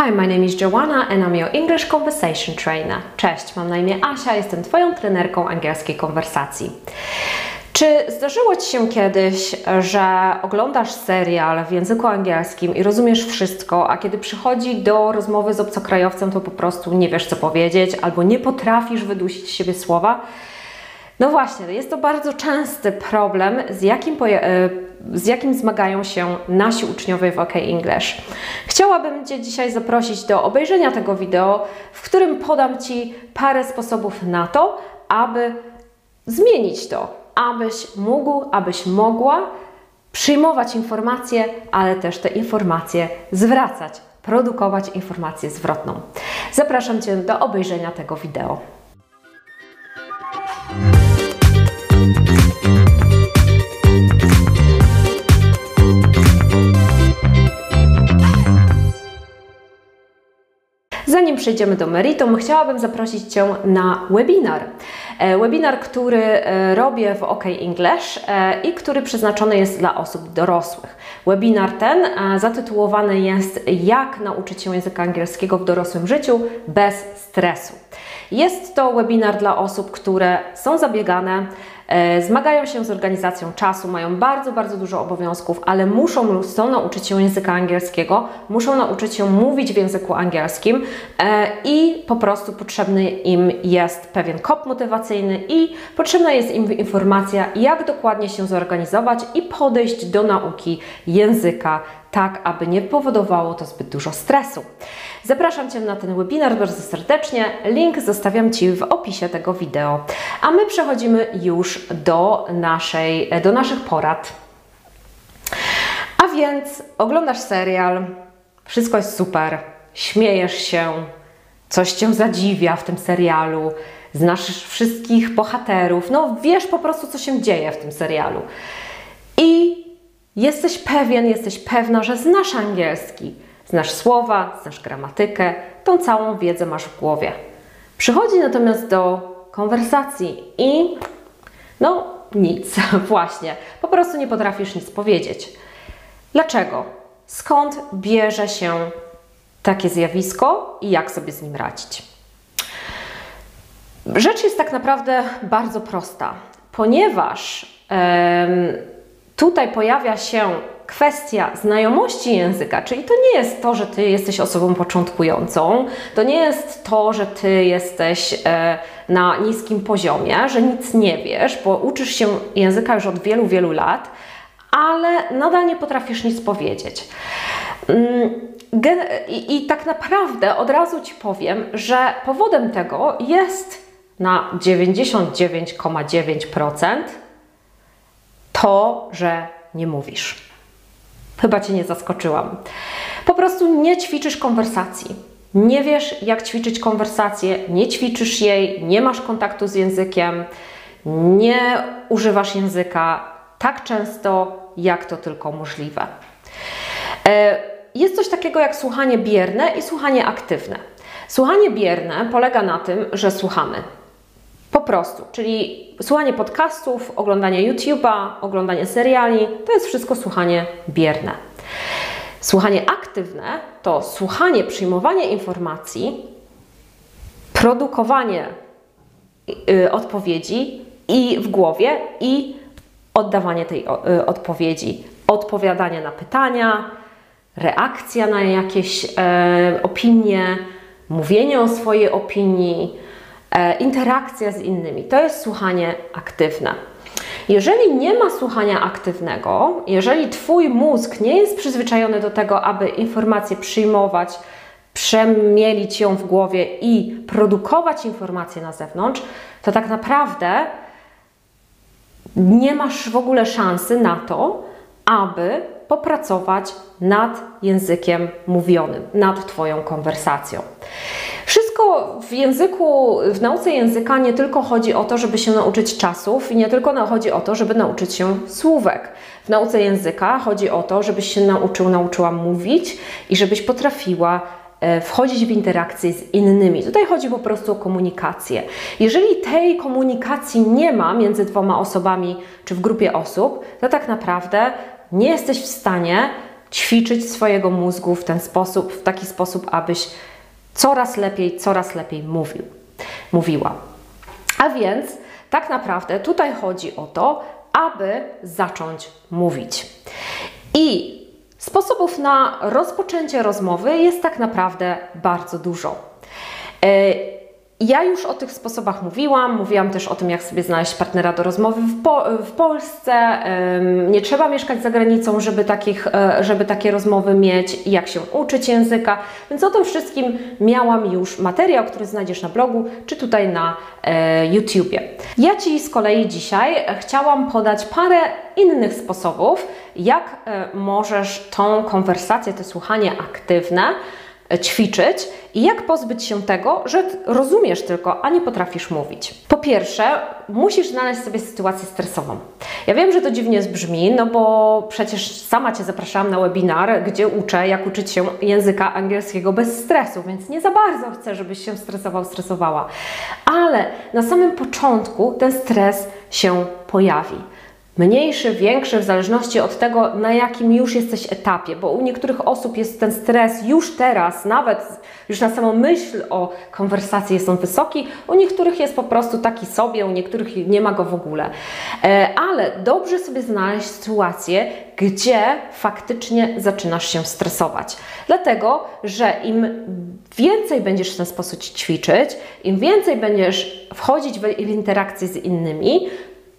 Hi, my name is Joanna and I'm your English Conversation Trainer. Cześć, mam na imię Asia, jestem Twoją trenerką angielskiej konwersacji. Czy zdarzyło Ci się kiedyś, że oglądasz serial w języku angielskim i rozumiesz wszystko, a kiedy przychodzi do rozmowy z obcokrajowcem, to po prostu nie wiesz, co powiedzieć, albo nie potrafisz wydusić z siebie słowa? No właśnie, jest to bardzo częsty problem, z jakim, e, z jakim zmagają się nasi uczniowie w OK English. Chciałabym Cię dzisiaj zaprosić do obejrzenia tego wideo, w którym podam Ci parę sposobów na to, aby zmienić to, abyś mógł, abyś mogła przyjmować informacje, ale też te informacje zwracać, produkować informację zwrotną. Zapraszam Cię do obejrzenia tego wideo. Przejdziemy do meritum, chciałabym zaprosić Cię na webinar. E, webinar, który e, robię w OK English e, i który przeznaczony jest dla osób dorosłych. Webinar ten zatytułowany jest Jak nauczyć się języka angielskiego w dorosłym życiu bez stresu. Jest to webinar dla osób, które są zabiegane, zmagają się z organizacją czasu, mają bardzo, bardzo dużo obowiązków, ale muszą chcą nauczyć się języka angielskiego, muszą nauczyć się mówić w języku angielskim e, i po prostu potrzebny im jest pewien kop motywacyjny i potrzebna jest im informacja, jak dokładnie się zorganizować i podejść do nauki języka tak, aby nie powodowało to zbyt dużo stresu. Zapraszam Cię na ten webinar bardzo serdecznie. Link zostawiam Ci w opisie tego wideo. A my przechodzimy już do, naszej, do naszych porad. A więc oglądasz serial, wszystko jest super, śmiejesz się, coś Cię zadziwia w tym serialu, znasz wszystkich bohaterów, no wiesz po prostu, co się dzieje w tym serialu. Jesteś pewien, jesteś pewna, że znasz angielski Znasz słowa, znasz gramatykę, tą całą wiedzę masz w głowie. Przychodzi natomiast do konwersacji i no nic, właśnie, po prostu nie potrafisz nic powiedzieć. Dlaczego? Skąd bierze się takie zjawisko i jak sobie z nim radzić? Rzecz jest tak naprawdę bardzo prosta, ponieważ tutaj pojawia się kwestia znajomości języka, czyli to nie jest to, że ty jesteś osobą początkującą, to nie jest to, że ty jesteś e, na niskim poziomie, że nic nie wiesz, bo uczysz się języka już od wielu, wielu lat, ale nadal nie potrafisz nic powiedzieć. Mm, I, I tak naprawdę od razu Ci powiem, że powodem tego jest na 99,9% to, że nie mówisz. Chyba Cię nie zaskoczyłam. Po prostu nie ćwiczysz konwersacji. Nie wiesz, jak ćwiczyć konwersację, nie ćwiczysz jej, nie masz kontaktu z językiem, nie używasz języka tak często, jak to tylko możliwe. E, jest coś takiego jak słuchanie bierne i słuchanie aktywne. Słuchanie bierne polega na tym, że słuchamy. Prostu, czyli słuchanie podcastów, oglądanie YouTube'a, oglądanie seriali to jest wszystko słuchanie bierne. Słuchanie aktywne to słuchanie, przyjmowanie informacji, produkowanie y, odpowiedzi i w głowie i oddawanie tej y, odpowiedzi, odpowiadanie na pytania, reakcja na jakieś e, opinie, mówienie o swojej opinii, interakcja z innymi. To jest słuchanie aktywne. Jeżeli nie ma słuchania aktywnego, jeżeli Twój mózg nie jest przyzwyczajony do tego, aby informacje przyjmować, przemielić ją w głowie i produkować informacje na zewnątrz, to tak naprawdę nie masz w ogóle szansy na to, aby popracować nad językiem mówionym, nad Twoją konwersacją. Wszystko w języku, w nauce języka nie tylko chodzi o to, żeby się nauczyć czasów i nie tylko chodzi o to, żeby nauczyć się słówek. W nauce języka chodzi o to, żebyś się nauczył, nauczyła mówić i żebyś potrafiła e, wchodzić w interakcję z innymi. Tutaj chodzi po prostu o komunikację. Jeżeli tej komunikacji nie ma między dwoma osobami czy w grupie osób, to tak naprawdę nie jesteś w stanie ćwiczyć swojego mózgu w ten sposób, w taki sposób, abyś coraz lepiej, coraz lepiej mówił, mówiła. A więc tak naprawdę tutaj chodzi o to, aby zacząć mówić. I sposobów na rozpoczęcie rozmowy jest tak naprawdę bardzo dużo. Ja już o tych sposobach mówiłam, mówiłam też o tym, jak sobie znaleźć partnera do rozmowy w, po, w Polsce. Nie trzeba mieszkać za granicą, żeby, takich, e, żeby takie rozmowy mieć, jak się uczyć języka. Więc o tym wszystkim miałam już materiał, który znajdziesz na blogu, czy tutaj na e, YouTubie. Ja Ci z kolei dzisiaj chciałam podać parę innych sposobów, jak e, możesz tą konwersację, to słuchanie aktywne, ćwiczyć i jak pozbyć się tego, że rozumiesz tylko, a nie potrafisz mówić. Po pierwsze, musisz znaleźć sobie sytuację stresową. Ja wiem, że to dziwnie brzmi, no bo przecież sama Cię zapraszałam na webinar, gdzie uczę, jak uczyć się języka angielskiego bez stresu, więc nie za bardzo chcę, żebyś się stresował, stresowała. Ale na samym początku ten stres się pojawi mniejszy, większy, w zależności od tego, na jakim już jesteś etapie, bo u niektórych osób jest ten stres już teraz, nawet już na samą myśl o konwersacji jest on wysoki, u niektórych jest po prostu taki sobie, u niektórych nie ma go w ogóle. E, ale dobrze sobie znaleźć sytuację, gdzie faktycznie zaczynasz się stresować. Dlatego, że im więcej będziesz w ten sposób ćwiczyć, im więcej będziesz wchodzić w interakcje z innymi,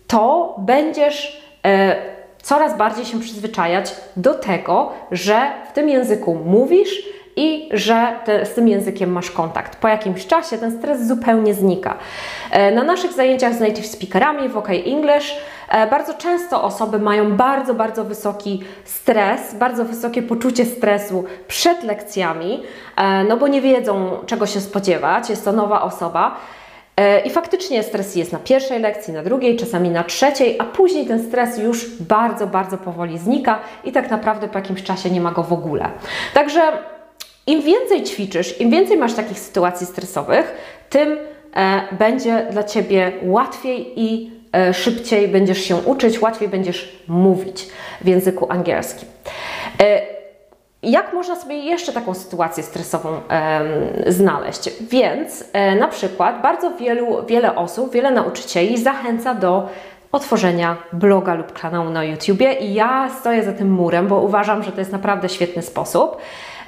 to będziesz e, coraz bardziej się przyzwyczajać do tego, że w tym języku mówisz i że te, z tym językiem masz kontakt. Po jakimś czasie ten stres zupełnie znika. E, na naszych zajęciach z native speakerami w OK English e, bardzo często osoby mają bardzo, bardzo wysoki stres, bardzo wysokie poczucie stresu przed lekcjami, no bo nie wiedzą czego się spodziewać, jest to nowa osoba. E, I faktycznie stres jest na pierwszej lekcji, na drugiej, czasami na trzeciej, a później ten stres już bardzo, bardzo powoli znika i tak naprawdę po jakimś czasie nie ma go w ogóle. Także im więcej ćwiczysz, im więcej masz takich sytuacji stresowych, tym e, będzie dla Ciebie łatwiej i e, szybciej będziesz się uczyć, łatwiej będziesz mówić w języku angielskim. Jak można sobie jeszcze taką sytuację stresową znaleźć? Więc e, na przykład bardzo wielu, wiele osób, wiele nauczycieli zachęca do otworzenia bloga lub kanału na YouTubie i ja stoję za tym murem, bo uważam, że to jest naprawdę świetny sposób.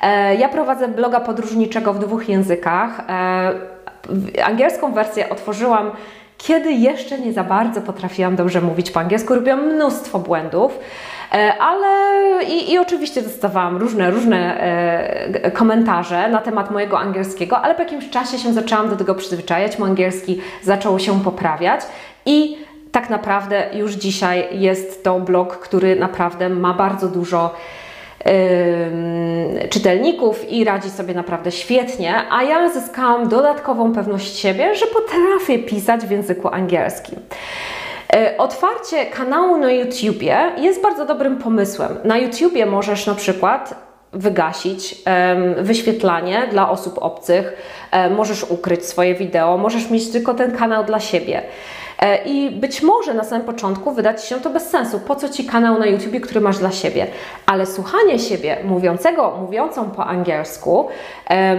E, ja prowadzę bloga podróżniczego w dwóch językach. E, angielską wersję otworzyłam kiedy jeszcze nie za bardzo potrafiłam dobrze mówić po angielsku, robiłam mnóstwo błędów. E, ale i, i oczywiście dostawałam różne, różne e, komentarze na temat mojego angielskiego, ale po jakimś czasie się zaczęłam do tego przyzwyczajać, mój angielski zaczął się poprawiać i tak naprawdę już dzisiaj jest to blog, który naprawdę ma bardzo dużo czytelników i radzi sobie naprawdę świetnie, a ja zyskałam dodatkową pewność siebie, że potrafię pisać w języku angielskim. E, otwarcie kanału na YouTubie jest bardzo dobrym pomysłem. Na YouTubie możesz na przykład wygasić wyświetlanie dla osób obcych, e, możesz ukryć swoje wideo, możesz mieć tylko ten kanał dla siebie. E, I być może na samym początku wydać się to bez sensu. Po co ci kanał na YouTube, który masz dla siebie? Ale słuchanie siebie mówiącego, mówiącą po angielsku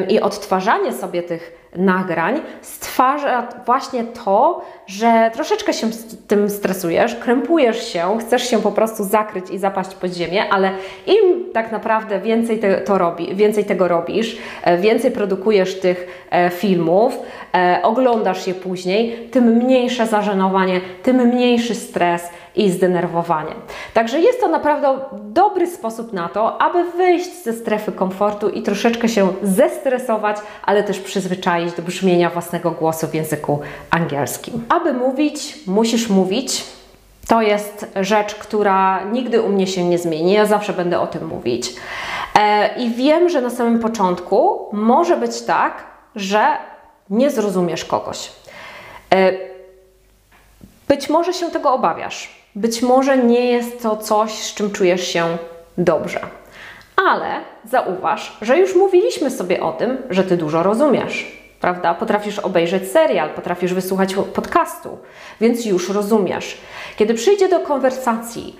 i odtwarzanie sobie tych nagrań stwarza właśnie to, że troszeczkę się tym stresujesz, krępujesz się, chcesz się po prostu zakryć i zapaść pod ziemię, ale im tak naprawdę więcej, te, to robi, więcej tego robisz, e, więcej produkujesz tych e, filmów, e, oglądasz je później, tym mniejsze zażenowanie, tym mniejszy stres, i zdenerwowanie. Także jest to naprawdę dobry sposób na to, aby wyjść ze strefy komfortu i troszeczkę się zestresować, ale też przyzwyczaić do brzmienia własnego głosu w języku angielskim. Aby mówić, musisz mówić. To jest rzecz, która nigdy u mnie się nie zmieni. Ja zawsze będę o tym mówić. E, I wiem, że na samym początku może być tak, że nie zrozumiesz kogoś. E, być może się tego obawiasz. Być może nie jest to coś, z czym czujesz się dobrze. Ale zauważ, że już mówiliśmy sobie o tym, że ty dużo rozumiesz. Prawda? Potrafisz obejrzeć serial, potrafisz wysłuchać podcastu, więc już rozumiesz. Kiedy przyjdzie do konwersacji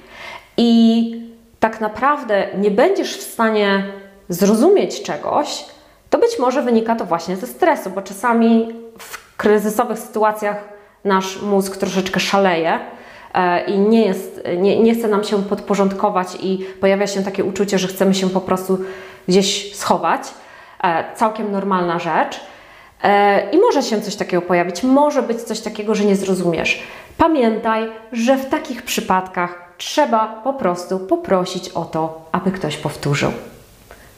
i tak naprawdę nie będziesz w stanie zrozumieć czegoś, to być może wynika to właśnie ze stresu, bo czasami w kryzysowych sytuacjach nasz mózg troszeczkę szaleje e, i nie, jest, nie, nie chce nam się podporządkować i pojawia się takie uczucie, że chcemy się po prostu gdzieś schować. E, całkiem normalna rzecz. E, I może się coś takiego pojawić, może być coś takiego, że nie zrozumiesz. Pamiętaj, że w takich przypadkach trzeba po prostu poprosić o to, aby ktoś powtórzył.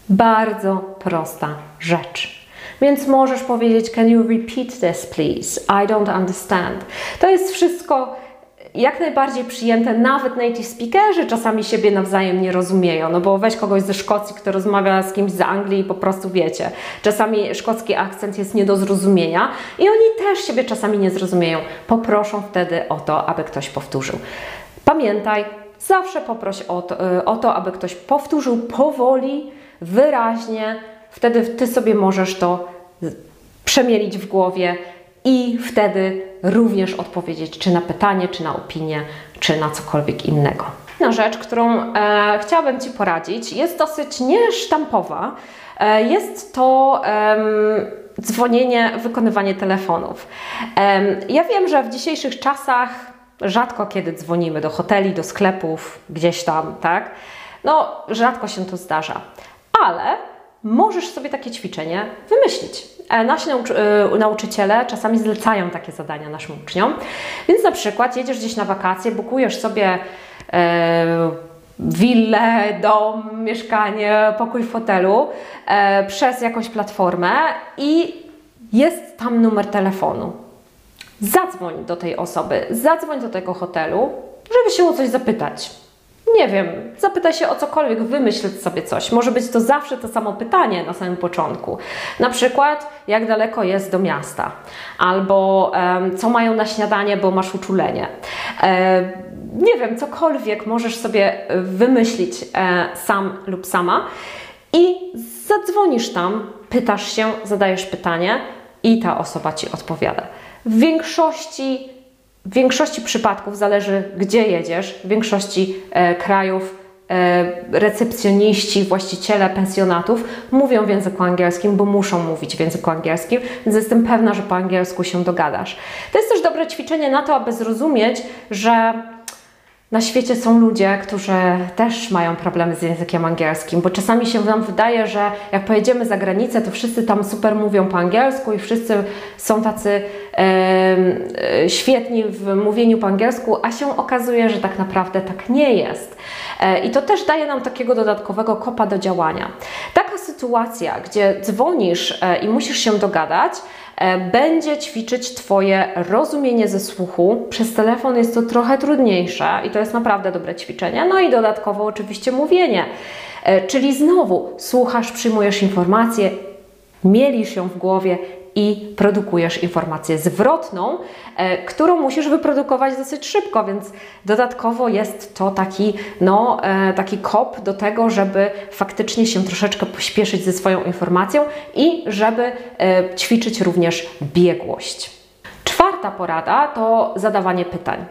Bardzo prosta rzecz. Więc możesz powiedzieć: Can you repeat this, please? I don't understand. To jest wszystko jak najbardziej przyjęte, nawet native speakerzy czasami siebie nawzajem nie rozumieją, no bo weź kogoś ze Szkocji, kto rozmawia z kimś z Anglii i po prostu wiecie, czasami szkocki akcent jest nie do zrozumienia i oni też siebie czasami nie zrozumieją. Poproszą wtedy o to, aby ktoś powtórzył. Pamiętaj, zawsze poproś o to, y, o to aby ktoś powtórzył powoli, wyraźnie, wtedy Ty sobie możesz to przemielić w głowie i wtedy również odpowiedzieć czy na pytanie, czy na opinię, czy na cokolwiek innego. Jedna rzecz, którą e, chciałabym Ci poradzić, jest dosyć niesztampowa. E, jest to dzwonienie, wykonywanie telefonów. ja wiem, że w dzisiejszych czasach rzadko kiedy dzwonimy do hoteli, do sklepów, gdzieś tam, tak? No, rzadko się to zdarza. Ale możesz sobie takie ćwiczenie wymyślić. E, nasi e, nauczyciele czasami zlecają takie zadania naszym uczniom, więc na przykład jedziesz gdzieś na wakacje, bukujesz sobie e, willę, dom, mieszkanie, pokój w fotelu przez jakąś platformę i jest tam numer telefonu. Zadzwoń do tej osoby, zadzwoń do tego hotelu, żeby się o coś zapytać nie wiem, zapytaj się o cokolwiek, wymyśl sobie coś. Może być to zawsze to samo pytanie na samym początku. Na przykład, jak daleko jest do miasta, albo um, co mają na śniadanie, bo masz uczulenie. E, nie wiem, cokolwiek możesz sobie wymyślić e, sam lub sama i zadzwonisz tam, pytasz się, zadajesz pytanie i ta osoba ci odpowiada. W większości w większości przypadków zależy, gdzie jedziesz. W większości e, krajów e, recepcjoniści, właściciele pensjonatów mówią w języku angielskim, bo muszą mówić w języku angielskim, więc jestem pewna, że po angielsku się dogadasz. To jest też dobre ćwiczenie na to, aby zrozumieć, że na świecie są ludzie, którzy też mają problemy z językiem angielskim, bo czasami się nam wydaje, że jak pojedziemy za granicę, to wszyscy tam super mówią po angielsku i wszyscy są tacy świetni w mówieniu po angielsku, a się okazuje, że tak naprawdę tak nie jest. E, I to też daje nam takiego dodatkowego kopa do działania. Taka sytuacja, gdzie dzwonisz e, i musisz się dogadać, E, będzie ćwiczyć Twoje rozumienie ze słuchu. Przez telefon jest to trochę trudniejsze i to jest naprawdę dobre ćwiczenie. No i dodatkowo oczywiście mówienie. E, czyli znowu słuchasz, przyjmujesz informacje, mielisz ją w głowie i produkujesz informację zwrotną, e, którą musisz wyprodukować dosyć szybko, więc dodatkowo jest to taki, no, e, taki kop do tego, żeby faktycznie się troszeczkę pośpieszyć ze swoją informacją i żeby e, ćwiczyć również biegłość. Czwarta porada to zadawanie pytań.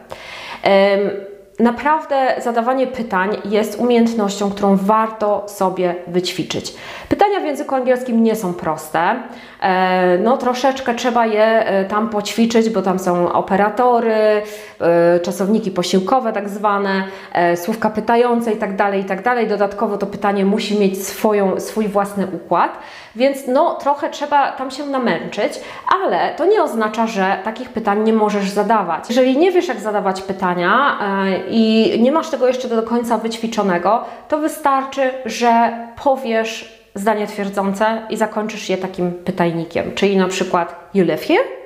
Naprawdę zadawanie pytań jest umiejętnością, którą warto sobie wyćwiczyć. Pytania w języku angielskim nie są proste. E, no troszeczkę trzeba je e, tam poćwiczyć, bo tam są operatory, e, czasowniki posiłkowe tak zwane, słówka pytające i tak dalej, i tak. Dodatkowo to pytanie musi mieć swoją, swój własny układ, więc no trochę trzeba tam się namęczyć, ale to nie oznacza, że takich pytań nie możesz zadawać. Jeżeli nie wiesz jak zadawać pytania i nie masz tego jeszcze do końca wyćwiczonego, to wystarczy, że powiesz zdanie twierdzące i zakończysz je takim pytajnikiem, czyli na przykład you live here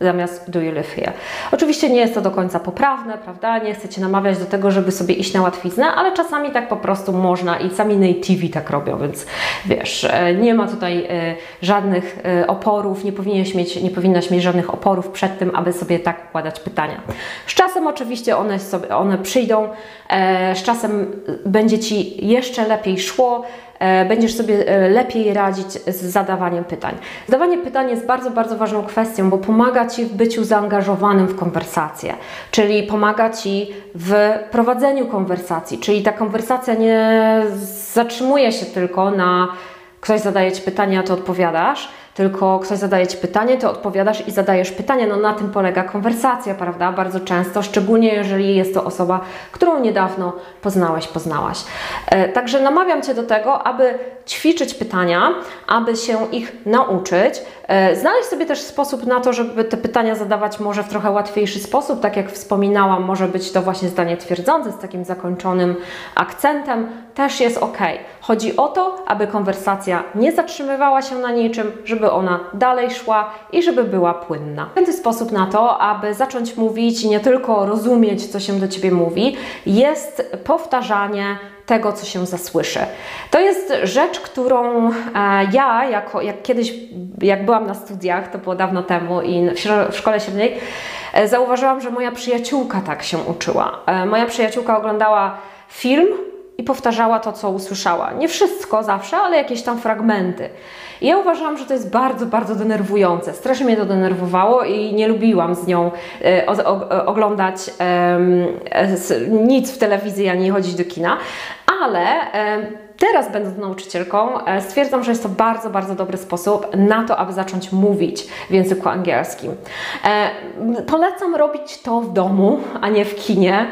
zamiast do you live here. Oczywiście nie jest to do końca poprawne, prawda? Nie chcę Cię namawiać do tego, żeby sobie iść na łatwiznę, ale czasami tak po prostu można i sami nativi tak robią, więc wiesz, e, nie ma tutaj e, żadnych e, oporów, nie, powinieneś mieć, nie powinnaś mieć żadnych oporów przed tym, aby sobie tak układać pytania. Z czasem oczywiście one, sobie, one przyjdą, z czasem będzie Ci jeszcze lepiej szło, będziesz sobie e, lepiej radzić z zadawaniem pytań. Zadawanie pytań jest bardzo, bardzo ważną kwestią, bo pomaga Ci w byciu zaangażowanym w konwersację, czyli pomaga Ci w prowadzeniu konwersacji, czyli ta konwersacja nie zatrzymuje się tylko na ktoś zadaje Ci pytanie, a Ty odpowiadasz, tylko ktoś zadaje Ci pytanie, Ty odpowiadasz i zadajesz pytanie. No na tym polega konwersacja, prawda? Bardzo często, szczególnie jeżeli jest to osoba, którą niedawno poznałeś, poznałaś. E, także namawiam Cię do tego, aby ćwiczyć pytania, aby się ich nauczyć. E, znaleźć sobie też sposób na to, żeby te pytania zadawać może w trochę łatwiejszy sposób. Tak jak wspominałam, może być to właśnie zdanie twierdzące z takim zakończonym akcentem. Też jest ok. Chodzi o to, aby konwersacja nie zatrzymywała się na niczym, żeby ona dalej szła i żeby była płynna. Piąty sposób na to, aby zacząć mówić i nie tylko rozumieć, co się do Ciebie mówi, jest powtarzanie tego, co się zasłyszy. To jest rzecz, którą e, ja, jako, jak kiedyś, jak byłam na studiach, to było dawno temu i w szkole średniej, e, zauważyłam, że moja przyjaciółka tak się uczyła. E, moja przyjaciółka oglądała film i powtarzała to, co usłyszała. Nie wszystko zawsze, ale jakieś tam fragmenty. I ja uważałam, że to jest bardzo, bardzo denerwujące. Strasznie mnie to denerwowało i nie lubiłam z nią oglądać nic w telewizji ani chodzić do kina, ale e, teraz będąc nauczycielką e, stwierdzam, że jest to bardzo, bardzo dobry sposób na to, aby zacząć mówić w języku angielskim. E, polecam robić to w domu, a nie w kinie,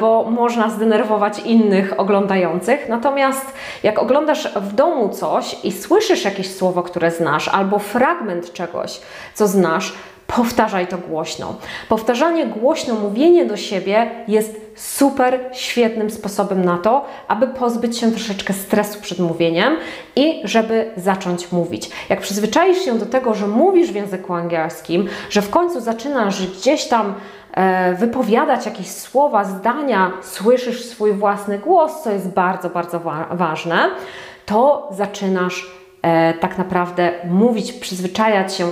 bo można zdenerwować innych oglądających. Natomiast jak oglądasz w domu coś i słyszysz jakieś słowo, które znasz, albo fragment czegoś, co znasz, powtarzaj to głośno. Powtarzanie głośno, mówienie do siebie jest super świetnym sposobem na to, aby pozbyć się troszeczkę stresu przed mówieniem i żeby zacząć mówić. Jak przyzwyczaisz się do tego, że mówisz w języku angielskim, że w końcu zaczynasz gdzieś tam e, wypowiadać jakieś słowa, zdania, słyszysz swój własny głos, co jest bardzo, bardzo wa ważne, to zaczynasz tak naprawdę mówić, przyzwyczajać się,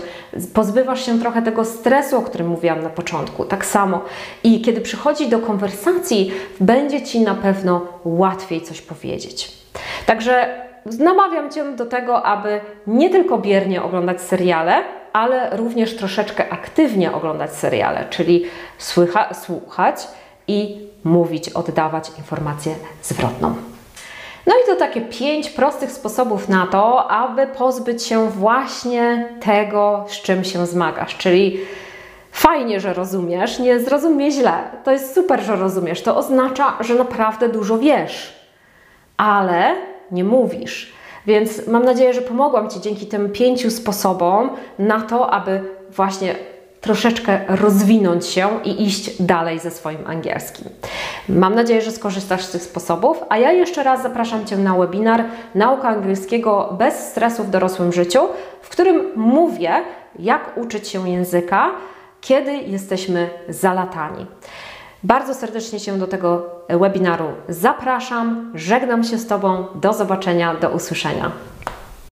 pozbywasz się trochę tego stresu, o którym mówiłam na początku. Tak samo. I kiedy przychodzi do konwersacji, będzie Ci na pewno łatwiej coś powiedzieć. Także namawiam Cię do tego, aby nie tylko biernie oglądać seriale, ale również troszeczkę aktywnie oglądać seriale, czyli słuchać i mówić, oddawać informację zwrotną. No i to takie pięć prostych sposobów na to, aby pozbyć się właśnie tego, z czym się zmagasz, czyli Fajnie, że rozumiesz, nie zrozumie źle. To jest super, że rozumiesz. To oznacza, że naprawdę dużo wiesz, ale nie mówisz. Więc mam nadzieję, że pomogłam Ci dzięki tym pięciu sposobom na to, aby właśnie troszeczkę rozwinąć się i iść dalej ze swoim angielskim. Mam nadzieję, że skorzystasz z tych sposobów, a ja jeszcze raz zapraszam Cię na webinar Nauka angielskiego bez stresu w dorosłym życiu, w którym mówię, jak uczyć się języka, kiedy jesteśmy zalatani. Bardzo serdecznie Cię do tego webinaru zapraszam. Żegnam się z Tobą. Do zobaczenia, do usłyszenia.